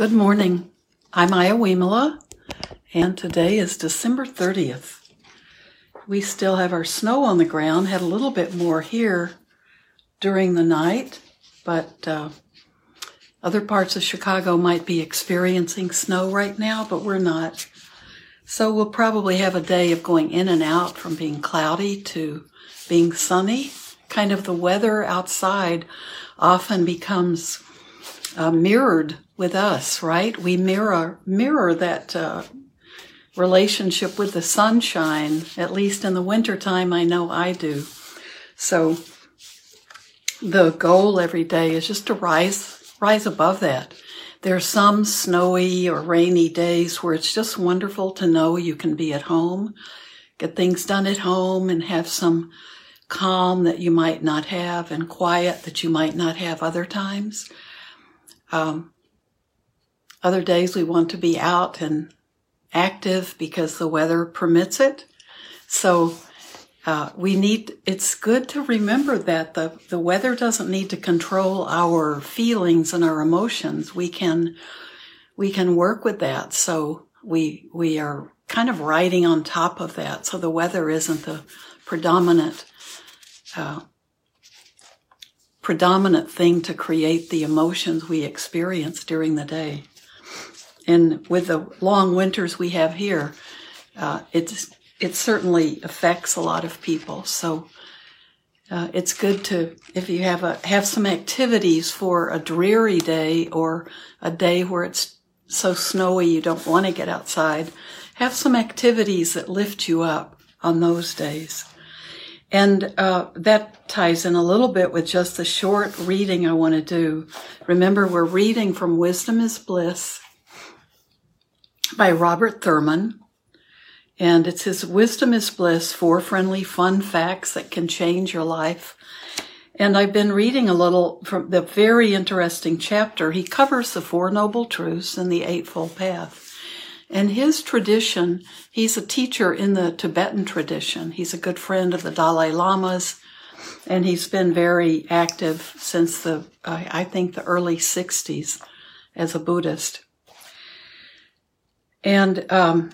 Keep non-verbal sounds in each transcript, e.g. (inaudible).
Good morning. I'm Aya Wimala, and today is December 30th. We still have our snow on the ground, had a little bit more here during the night, but uh, other parts of Chicago might be experiencing snow right now, but we're not. So we'll probably have a day of going in and out from being cloudy to being sunny. Kind of the weather outside often becomes uh, mirrored with us, right? We mirror mirror that uh, relationship with the sunshine. At least in the wintertime, I know I do. So the goal every day is just to rise rise above that. There are some snowy or rainy days where it's just wonderful to know you can be at home, get things done at home, and have some calm that you might not have and quiet that you might not have other times. Um, other days we want to be out and active because the weather permits it. So uh, we need, it's good to remember that the, the weather doesn't need to control our feelings and our emotions. We can, we can work with that. So we, we are kind of riding on top of that. So the weather isn't the predominant, uh, predominant thing to create the emotions we experience during the day. And with the long winters we have here, uh, it's it certainly affects a lot of people. So uh, it's good to if you have a have some activities for a dreary day or a day where it's so snowy you don't want to get outside. Have some activities that lift you up on those days. And uh, that ties in a little bit with just the short reading I want to do. Remember, we're reading from Wisdom is Bliss by Robert Thurman. And it's his Wisdom is Bliss, four friendly fun facts that can change your life. And I've been reading a little from the very interesting chapter. He covers the Four Noble Truths and the Eightfold Path. And his tradition, he's a teacher in the Tibetan tradition. He's a good friend of the Dalai Lama's, and he's been very active since the, I think, the early 60s as a Buddhist. And um,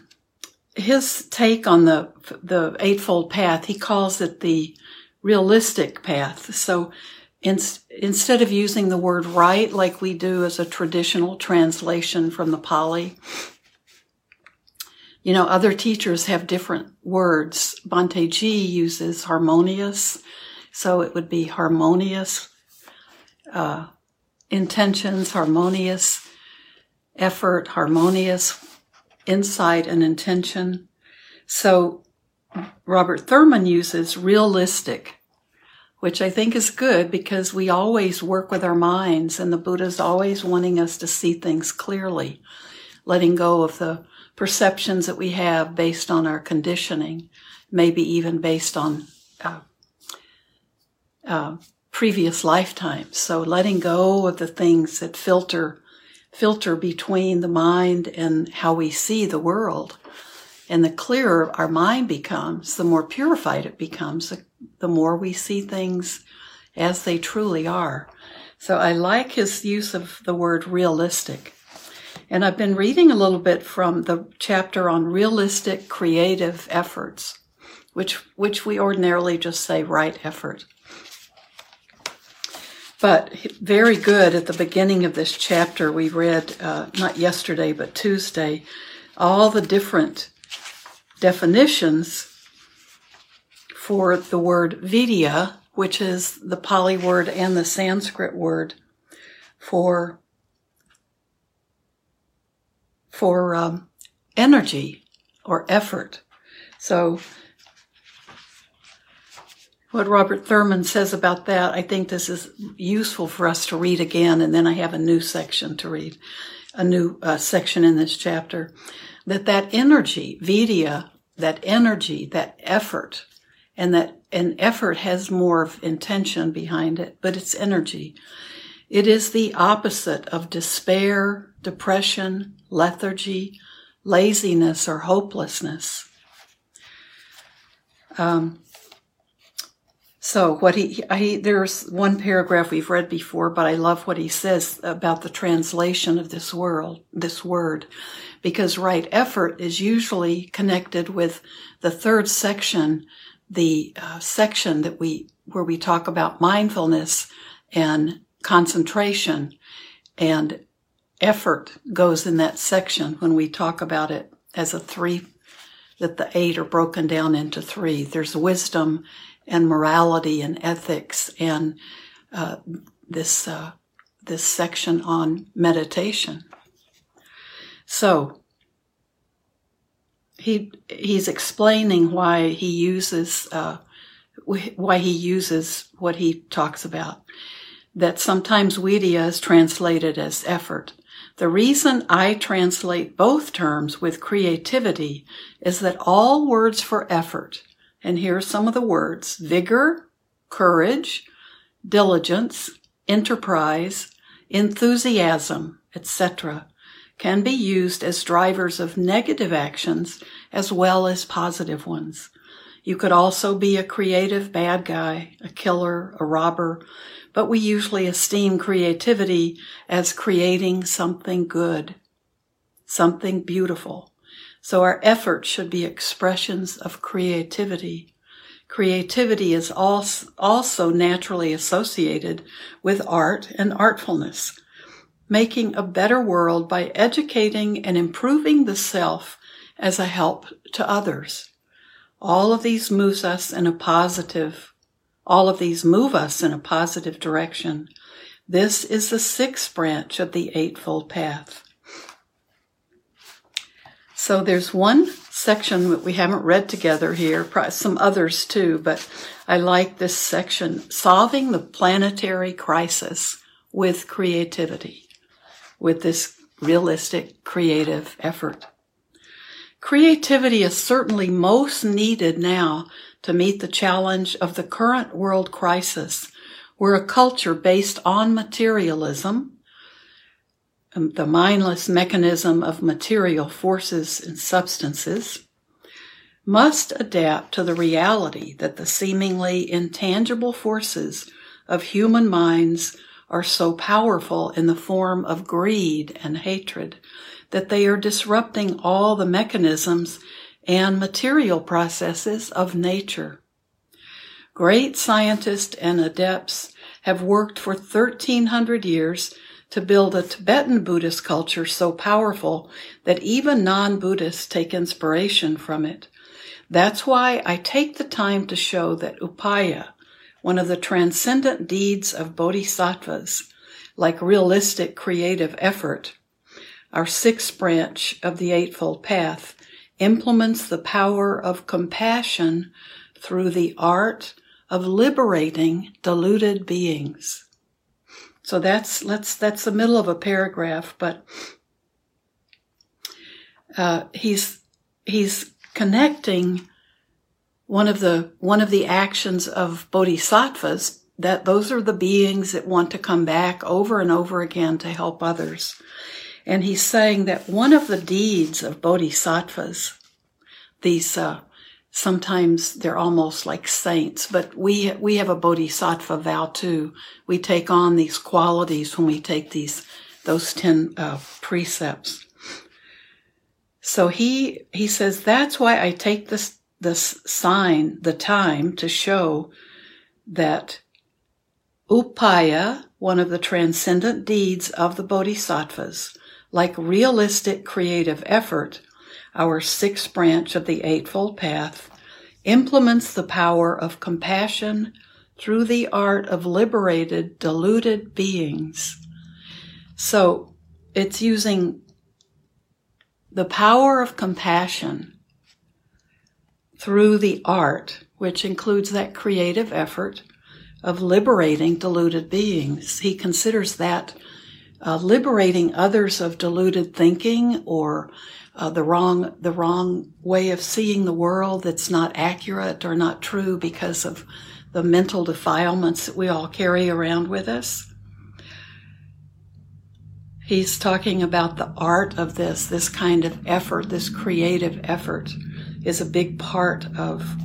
his take on the the eightfold path, he calls it the realistic path. So in, instead of using the word right like we do as a traditional translation from the Pali, you know, other teachers have different words. Bhante G uses harmonious, so it would be harmonious uh, intentions, harmonious effort, harmonious insight and intention. So Robert Thurman uses realistic, which I think is good because we always work with our minds and the Buddha's always wanting us to see things clearly, letting go of the perceptions that we have based on our conditioning, maybe even based on uh, uh, previous lifetimes. So letting go of the things that filter filter between the mind and how we see the world. And the clearer our mind becomes, the more purified it becomes, the, the more we see things as they truly are. So I like his use of the word realistic. And I've been reading a little bit from the chapter on realistic creative efforts, which, which we ordinarily just say right effort. But very good at the beginning of this chapter, we read, uh, not yesterday, but Tuesday, all the different definitions for the word virya, which is the Pali word and the Sanskrit word for for um, energy or effort. So what Robert Thurman says about that, I think this is useful for us to read again, and then I have a new section to read, a new uh, section in this chapter. That that energy, virya, that energy, that effort, and that an effort has more of intention behind it, but it's energy. It is the opposite of despair, depression, lethargy, laziness, or hopelessness. Um, So what he, he, there's one paragraph we've read before, but I love what he says about the translation of this world, this word, because right effort is usually connected with the third section, the uh, section that we, where we talk about mindfulness and concentration and effort goes in that section when we talk about it as a three, that the eight are broken down into three. There's wisdom and morality and ethics and uh, this uh, this section on meditation. So he he's explaining why he uses uh, why he uses what he talks about. That sometimes virya is translated as effort. The reason I translate both terms with creativity is that all words for effort and here are some of the words vigor, courage, diligence, enterprise, enthusiasm, etc., can be used as drivers of negative actions as well as positive ones. You could also be a creative bad guy, a killer, a robber, but we usually esteem creativity as creating something good, something beautiful. So our efforts should be expressions of creativity. Creativity is also naturally associated with art and artfulness, making a better world by educating and improving the self as a help to others. All of these moves us in a positive, all of these move us in a positive direction. This is the sixth branch of the Eightfold Path. So there's one section that we haven't read together here, some others too, but I like this section, solving the planetary crisis with creativity, with this realistic creative effort. Creativity is certainly most needed now to meet the challenge of the current world crisis, where a culture based on materialism um, the mindless mechanism of material forces and substances, must adapt to the reality that the seemingly intangible forces of human minds are so powerful in the form of greed and hatred that they are disrupting all the mechanisms and material processes of nature. Great scientists and adepts have worked for 1300 years to build a Tibetan Buddhist culture so powerful that even non-Buddhists take inspiration from it. That's why I take the time to show that upaya, one of the transcendent deeds of bodhisattvas, like realistic creative effort, our sixth branch of the Eightfold Path, implements the power of compassion through the art of liberating deluded beings. So that's let's that's the middle of a paragraph, but uh, he's he's connecting one of the one of the actions of bodhisattvas that those are the beings that want to come back over and over again to help others. And he's saying that one of the deeds of bodhisattvas, these uh, sometimes they're almost like saints, but we, we have a bodhisattva vow too. We take on these qualities when we take these, those 10 uh, precepts. So he, he says, that's why I take this, this sign, the time to show that upaya, one of the transcendent deeds of the bodhisattvas, like realistic creative effort, our sixth branch of the Eightfold Path, implements the power of compassion through the art of liberated, deluded beings. So it's using the power of compassion through the art, which includes that creative effort of liberating deluded beings. He considers that uh, liberating others of deluded thinking or uh, the wrong the wrong way of seeing the world that's not accurate or not true because of the mental defilements that we all carry around with us. He's talking about the art of this, this kind of effort, this creative effort is a big part of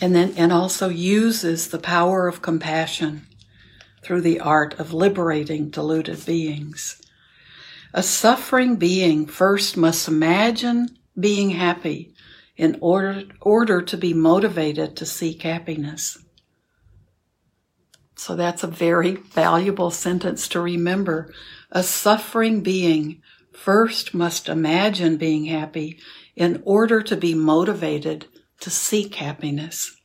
and then and also uses the power of compassion through the art of liberating deluded beings. A suffering being first must imagine being happy in order, order to be motivated to seek happiness. So that's a very valuable sentence to remember. A suffering being first must imagine being happy in order to be motivated to seek happiness.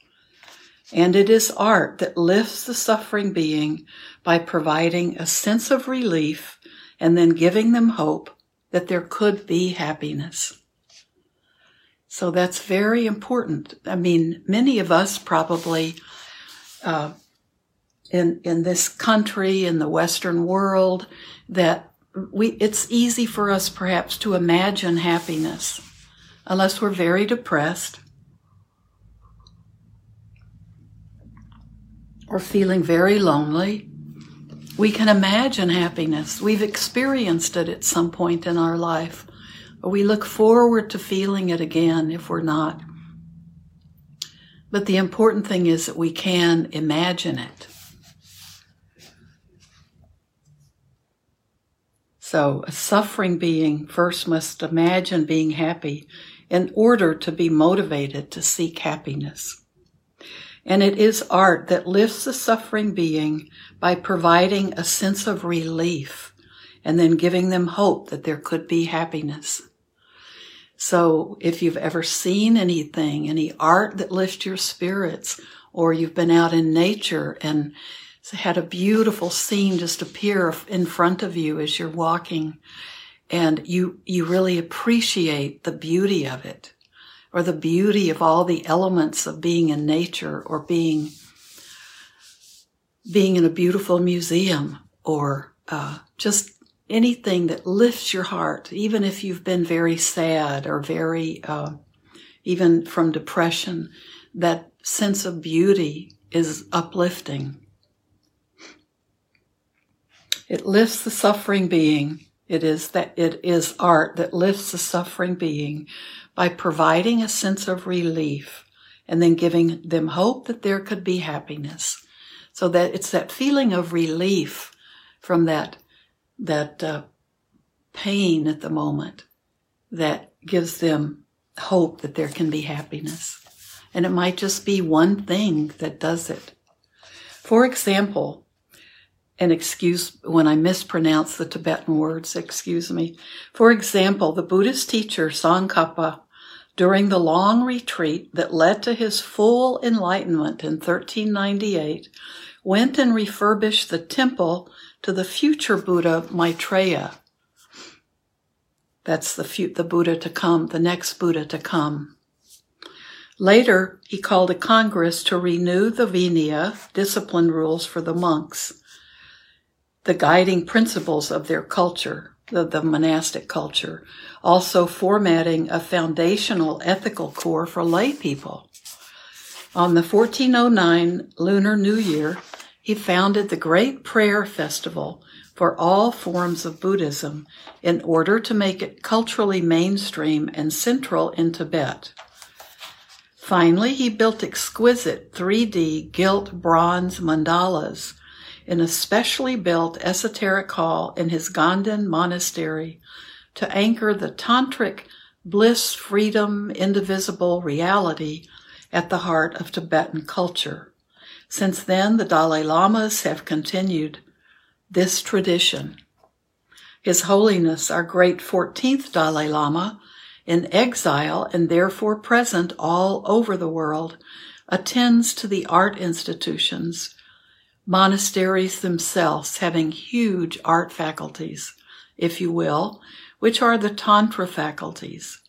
And it is art that lifts the suffering being by providing a sense of relief and then giving them hope that there could be happiness. So that's very important. I mean, many of us probably uh, in in this country in the Western world that we it's easy for us perhaps to imagine happiness unless we're very depressed or feeling very lonely. We can imagine happiness. We've experienced it at some point in our life. We look forward to feeling it again if we're not. But the important thing is that we can imagine it. So, a suffering being first must imagine being happy in order to be motivated to seek happiness. And it is art that lifts the suffering being by providing a sense of relief and then giving them hope that there could be happiness. So if you've ever seen anything, any art that lifts your spirits, or you've been out in nature and had a beautiful scene just appear in front of you as you're walking and you you really appreciate the beauty of it or the beauty of all the elements of being in nature or being being in a beautiful museum or uh, just anything that lifts your heart even if you've been very sad or very uh, even from depression that sense of beauty is uplifting it lifts the suffering being. It is that it is art that lifts the suffering being by providing a sense of relief and then giving them hope that there could be happiness. So that it's that feeling of relief from that, that uh, pain at the moment that gives them hope that there can be happiness. And it might just be one thing that does it. For example, and excuse when I mispronounce the Tibetan words, excuse me. For example, the Buddhist teacher Tsongkhapa, during the long retreat that led to his full enlightenment in 1398, went and refurbished the temple to the future Buddha Maitreya. That's the, the Buddha to come, the next Buddha to come. Later, he called a congress to renew the Vinaya discipline rules for the monks the guiding principles of their culture, the, the monastic culture, also formatting a foundational ethical core for lay people. On the 1409 Lunar New Year, he founded the Great Prayer Festival for all forms of Buddhism in order to make it culturally mainstream and central in Tibet. Finally, he built exquisite 3D gilt bronze mandalas in a specially built esoteric hall in his Ganden monastery to anchor the tantric bliss, freedom, indivisible reality at the heart of Tibetan culture. Since then, the Dalai Lamas have continued this tradition. His Holiness, our great 14th Dalai Lama, in exile and therefore present all over the world, attends to the art institutions monasteries themselves having huge art faculties, if you will, which are the Tantra faculties.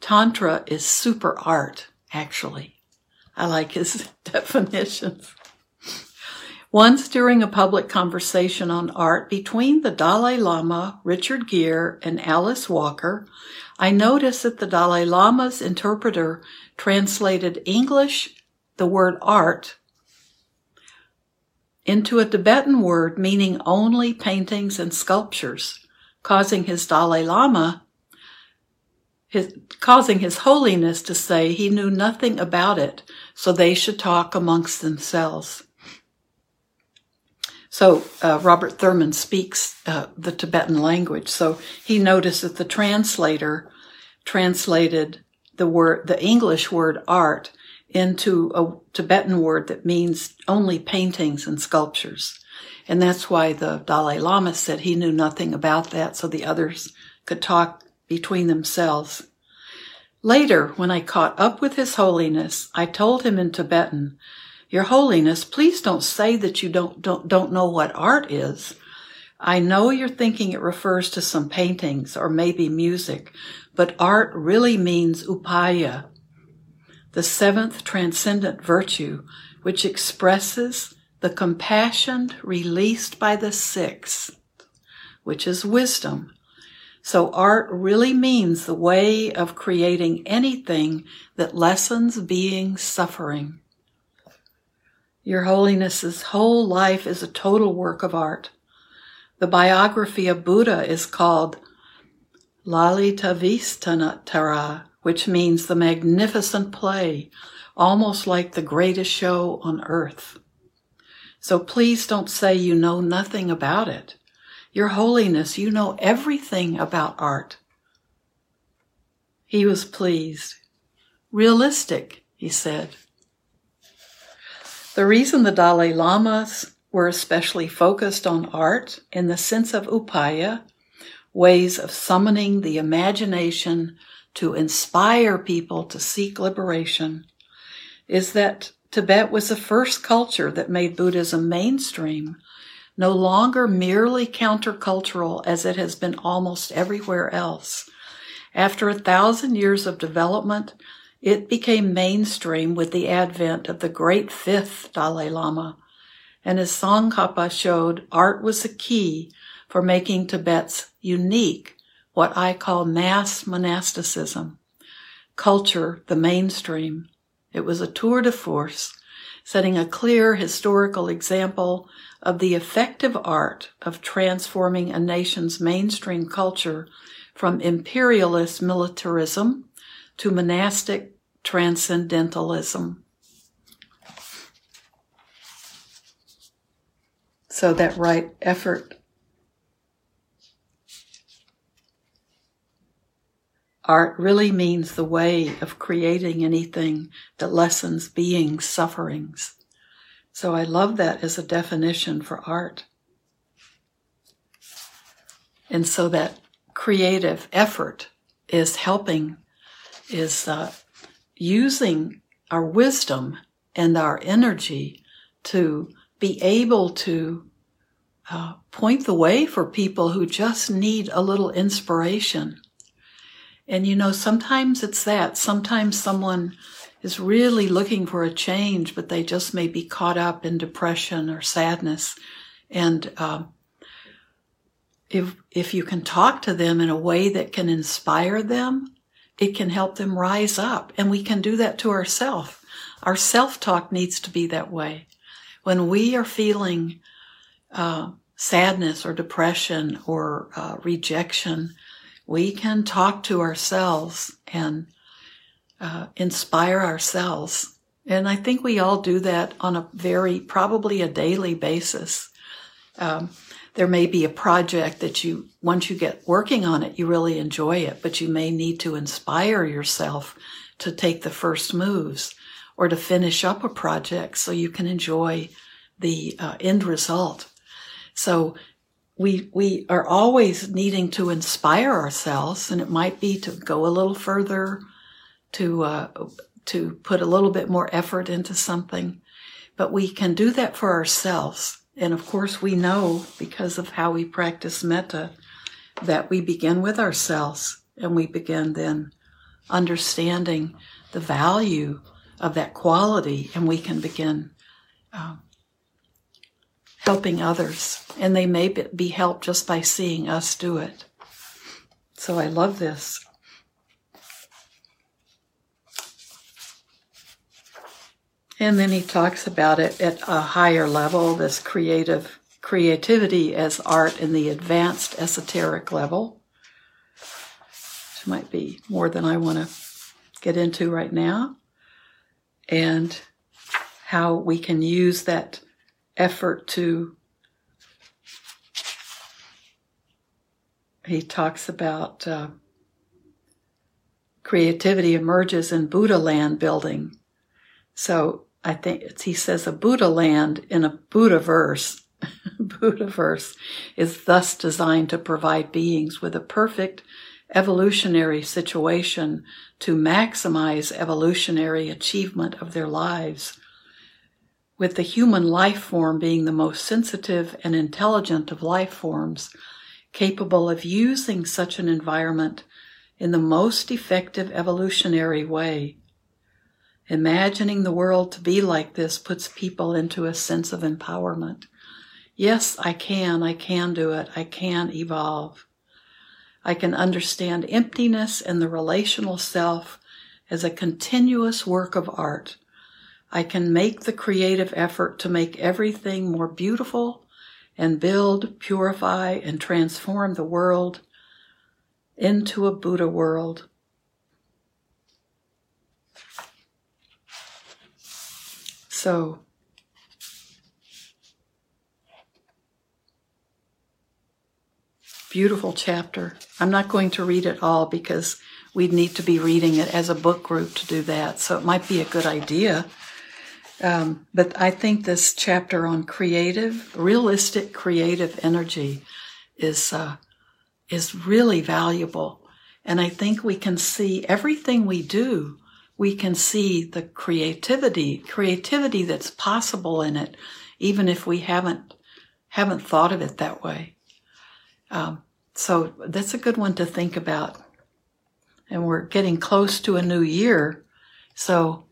Tantra is super art, actually. I like his (laughs) definitions. Once during a public conversation on art between the Dalai Lama, Richard Gere, and Alice Walker, I noticed that the Dalai Lama's interpreter translated English, the word art, into a Tibetan word meaning only paintings and sculptures, causing his Dalai Lama, his, causing His Holiness to say he knew nothing about it, so they should talk amongst themselves. So uh, Robert Thurman speaks uh, the Tibetan language, so he noticed that the translator translated the word, the English word art, into a Tibetan word that means only paintings and sculptures. And that's why the Dalai Lama said he knew nothing about that, so the others could talk between themselves. Later, when I caught up with His Holiness, I told him in Tibetan, Your Holiness, please don't say that you don't, don't, don't know what art is. I know you're thinking it refers to some paintings or maybe music, but art really means upaya, the seventh transcendent virtue, which expresses the compassion released by the sixth, which is wisdom. So art really means the way of creating anything that lessens being suffering. Your Holiness's whole life is a total work of art. The biography of Buddha is called Lalitavistanatara, which means the magnificent play, almost like the greatest show on earth. So please don't say you know nothing about it. Your Holiness, you know everything about art. He was pleased. Realistic, he said. The reason the Dalai Lamas were especially focused on art in the sense of upaya, ways of summoning the imagination to inspire people to seek liberation, is that Tibet was the first culture that made Buddhism mainstream, no longer merely countercultural as it has been almost everywhere else. After a thousand years of development, it became mainstream with the advent of the great fifth Dalai Lama. And as Tsongkhapa showed, art was the key for making Tibet's unique, what I call mass monasticism. Culture, the mainstream. It was a tour de force, setting a clear historical example of the effective art of transforming a nation's mainstream culture from imperialist militarism to monastic transcendentalism. So that right effort Art really means the way of creating anything that lessens being's sufferings. So I love that as a definition for art. And so that creative effort is helping, is uh, using our wisdom and our energy to be able to uh, point the way for people who just need a little inspiration and you know, sometimes it's that. Sometimes someone is really looking for a change, but they just may be caught up in depression or sadness. And uh, if if you can talk to them in a way that can inspire them, it can help them rise up. And we can do that to ourselves. Our self talk needs to be that way. When we are feeling uh, sadness or depression or uh, rejection, we can talk to ourselves and uh, inspire ourselves. And I think we all do that on a very, probably a daily basis. Um, there may be a project that you, once you get working on it, you really enjoy it, but you may need to inspire yourself to take the first moves or to finish up a project so you can enjoy the uh, end result. So we we are always needing to inspire ourselves, and it might be to go a little further, to uh, to put a little bit more effort into something, but we can do that for ourselves. And of course, we know because of how we practice metta that we begin with ourselves, and we begin then understanding the value of that quality, and we can begin. Um, helping others, and they may be helped just by seeing us do it. So I love this. And then he talks about it at a higher level, this creative creativity as art in the advanced esoteric level. which might be more than I want to get into right now, and how we can use that effort to. He talks about uh, creativity emerges in Buddha land building. So I think he says a Buddha land in a Buddha verse. (laughs) Buddha verse is thus designed to provide beings with a perfect evolutionary situation to maximize evolutionary achievement of their lives. With the human life form being the most sensitive and intelligent of life forms, capable of using such an environment in the most effective evolutionary way. Imagining the world to be like this puts people into a sense of empowerment. Yes, I can, I can do it, I can evolve. I can understand emptiness and the relational self as a continuous work of art. I can make the creative effort to make everything more beautiful and build, purify, and transform the world into a Buddha world. So, beautiful chapter. I'm not going to read it all because we'd need to be reading it as a book group to do that. So it might be a good idea. Um, but I think this chapter on creative, realistic creative energy is uh, is really valuable, and I think we can see everything we do. We can see the creativity, creativity that's possible in it, even if we haven't haven't thought of it that way. Um, so that's a good one to think about. And we're getting close to a new year, so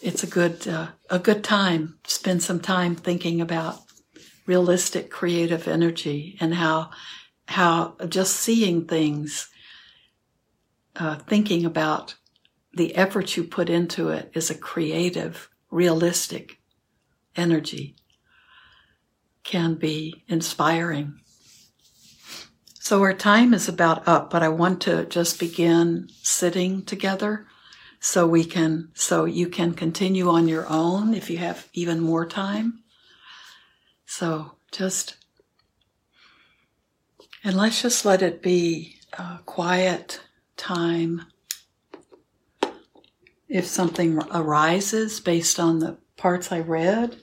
it's a good uh, a good time. Spend some time thinking about realistic creative energy and how how just seeing things, uh, thinking about the effort you put into it is a creative, realistic energy can be inspiring. So our time is about up, but I want to just begin sitting together so we can, so you can continue on your own if you have even more time. So just, and let's just let it be a quiet time. If something arises based on the parts I read,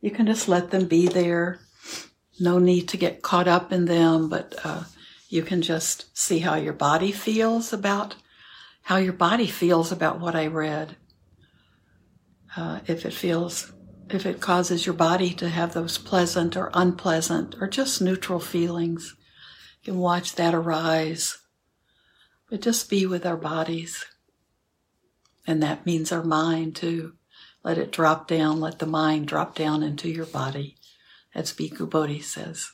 you can just let them be there. No need to get caught up in them, but uh, you can just see how your body feels about how your body feels about what I read. Uh, if it feels, if it causes your body to have those pleasant or unpleasant or just neutral feelings, you can watch that arise. But just be with our bodies. And that means our mind too. Let it drop down, let the mind drop down into your body, as Bhikkhu Bodhi says.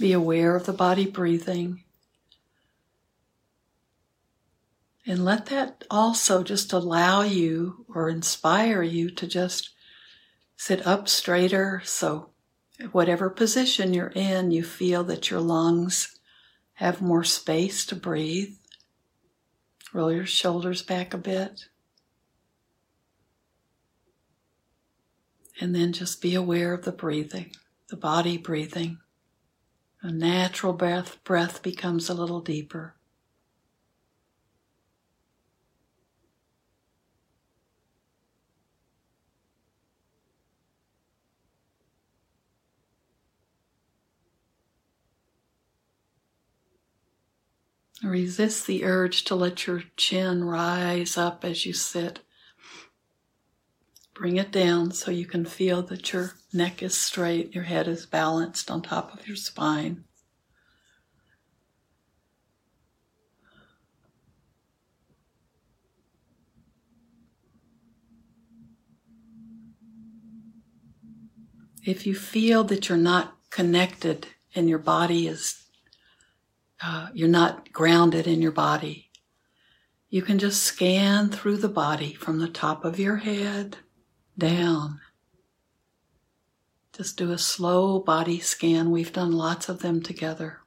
Be aware of the body breathing. And let that also just allow you or inspire you to just sit up straighter. So, whatever position you're in, you feel that your lungs have more space to breathe. Roll your shoulders back a bit. And then just be aware of the breathing, the body breathing. A natural breath, breath becomes a little deeper. Resist the urge to let your chin rise up as you sit. Bring it down so you can feel that your neck is straight, your head is balanced on top of your spine. If you feel that you're not connected and your body is, uh, you're not grounded in your body, you can just scan through the body from the top of your head down. Just do a slow body scan. We've done lots of them together.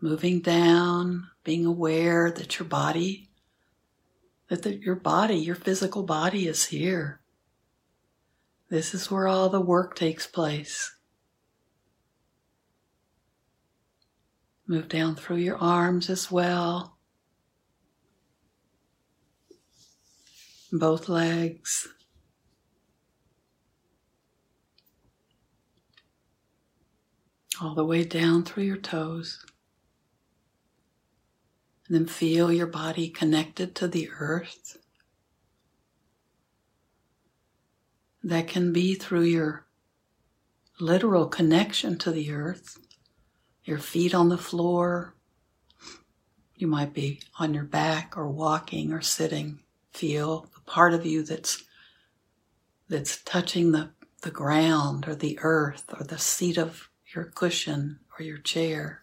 Moving down, being aware that your body, that the, your body, your physical body is here. This is where all the work takes place. Move down through your arms as well. Both legs. All the way down through your toes. And then feel your body connected to the earth. That can be through your literal connection to the earth, your feet on the floor. You might be on your back or walking or sitting. Feel part of you that's that's touching the, the ground or the earth or the seat of your cushion or your chair.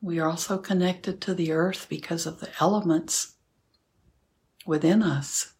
We are also connected to the earth because of the elements within us.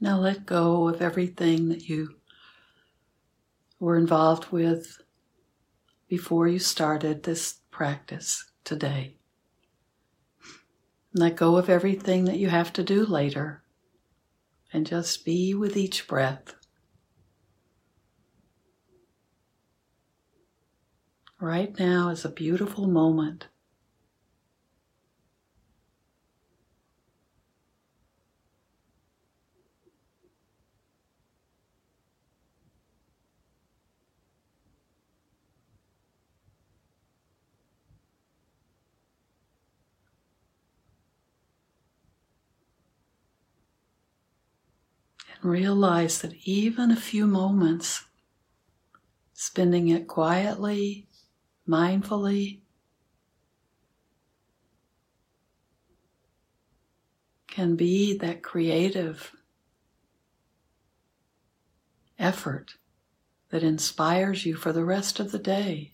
Now let go of everything that you were involved with before you started this practice today. Let go of everything that you have to do later and just be with each breath. Right now is a beautiful moment realize that even a few moments spending it quietly, mindfully, can be that creative effort that inspires you for the rest of the day.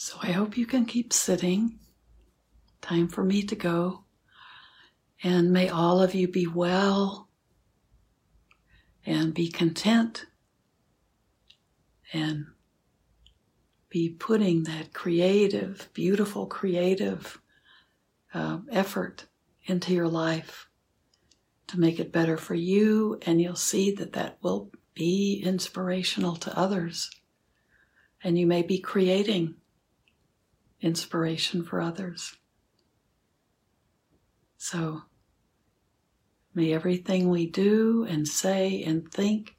So I hope you can keep sitting. Time for me to go. And may all of you be well and be content and be putting that creative, beautiful, creative uh, effort into your life to make it better for you, and you'll see that that will be inspirational to others. And you may be creating inspiration for others. So, may everything we do and say and think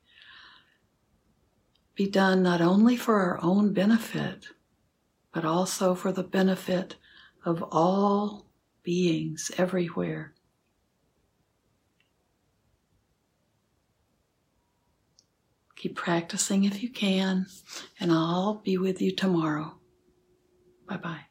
be done not only for our own benefit, but also for the benefit of all beings everywhere. Keep practicing if you can, and I'll be with you tomorrow. Bye bye.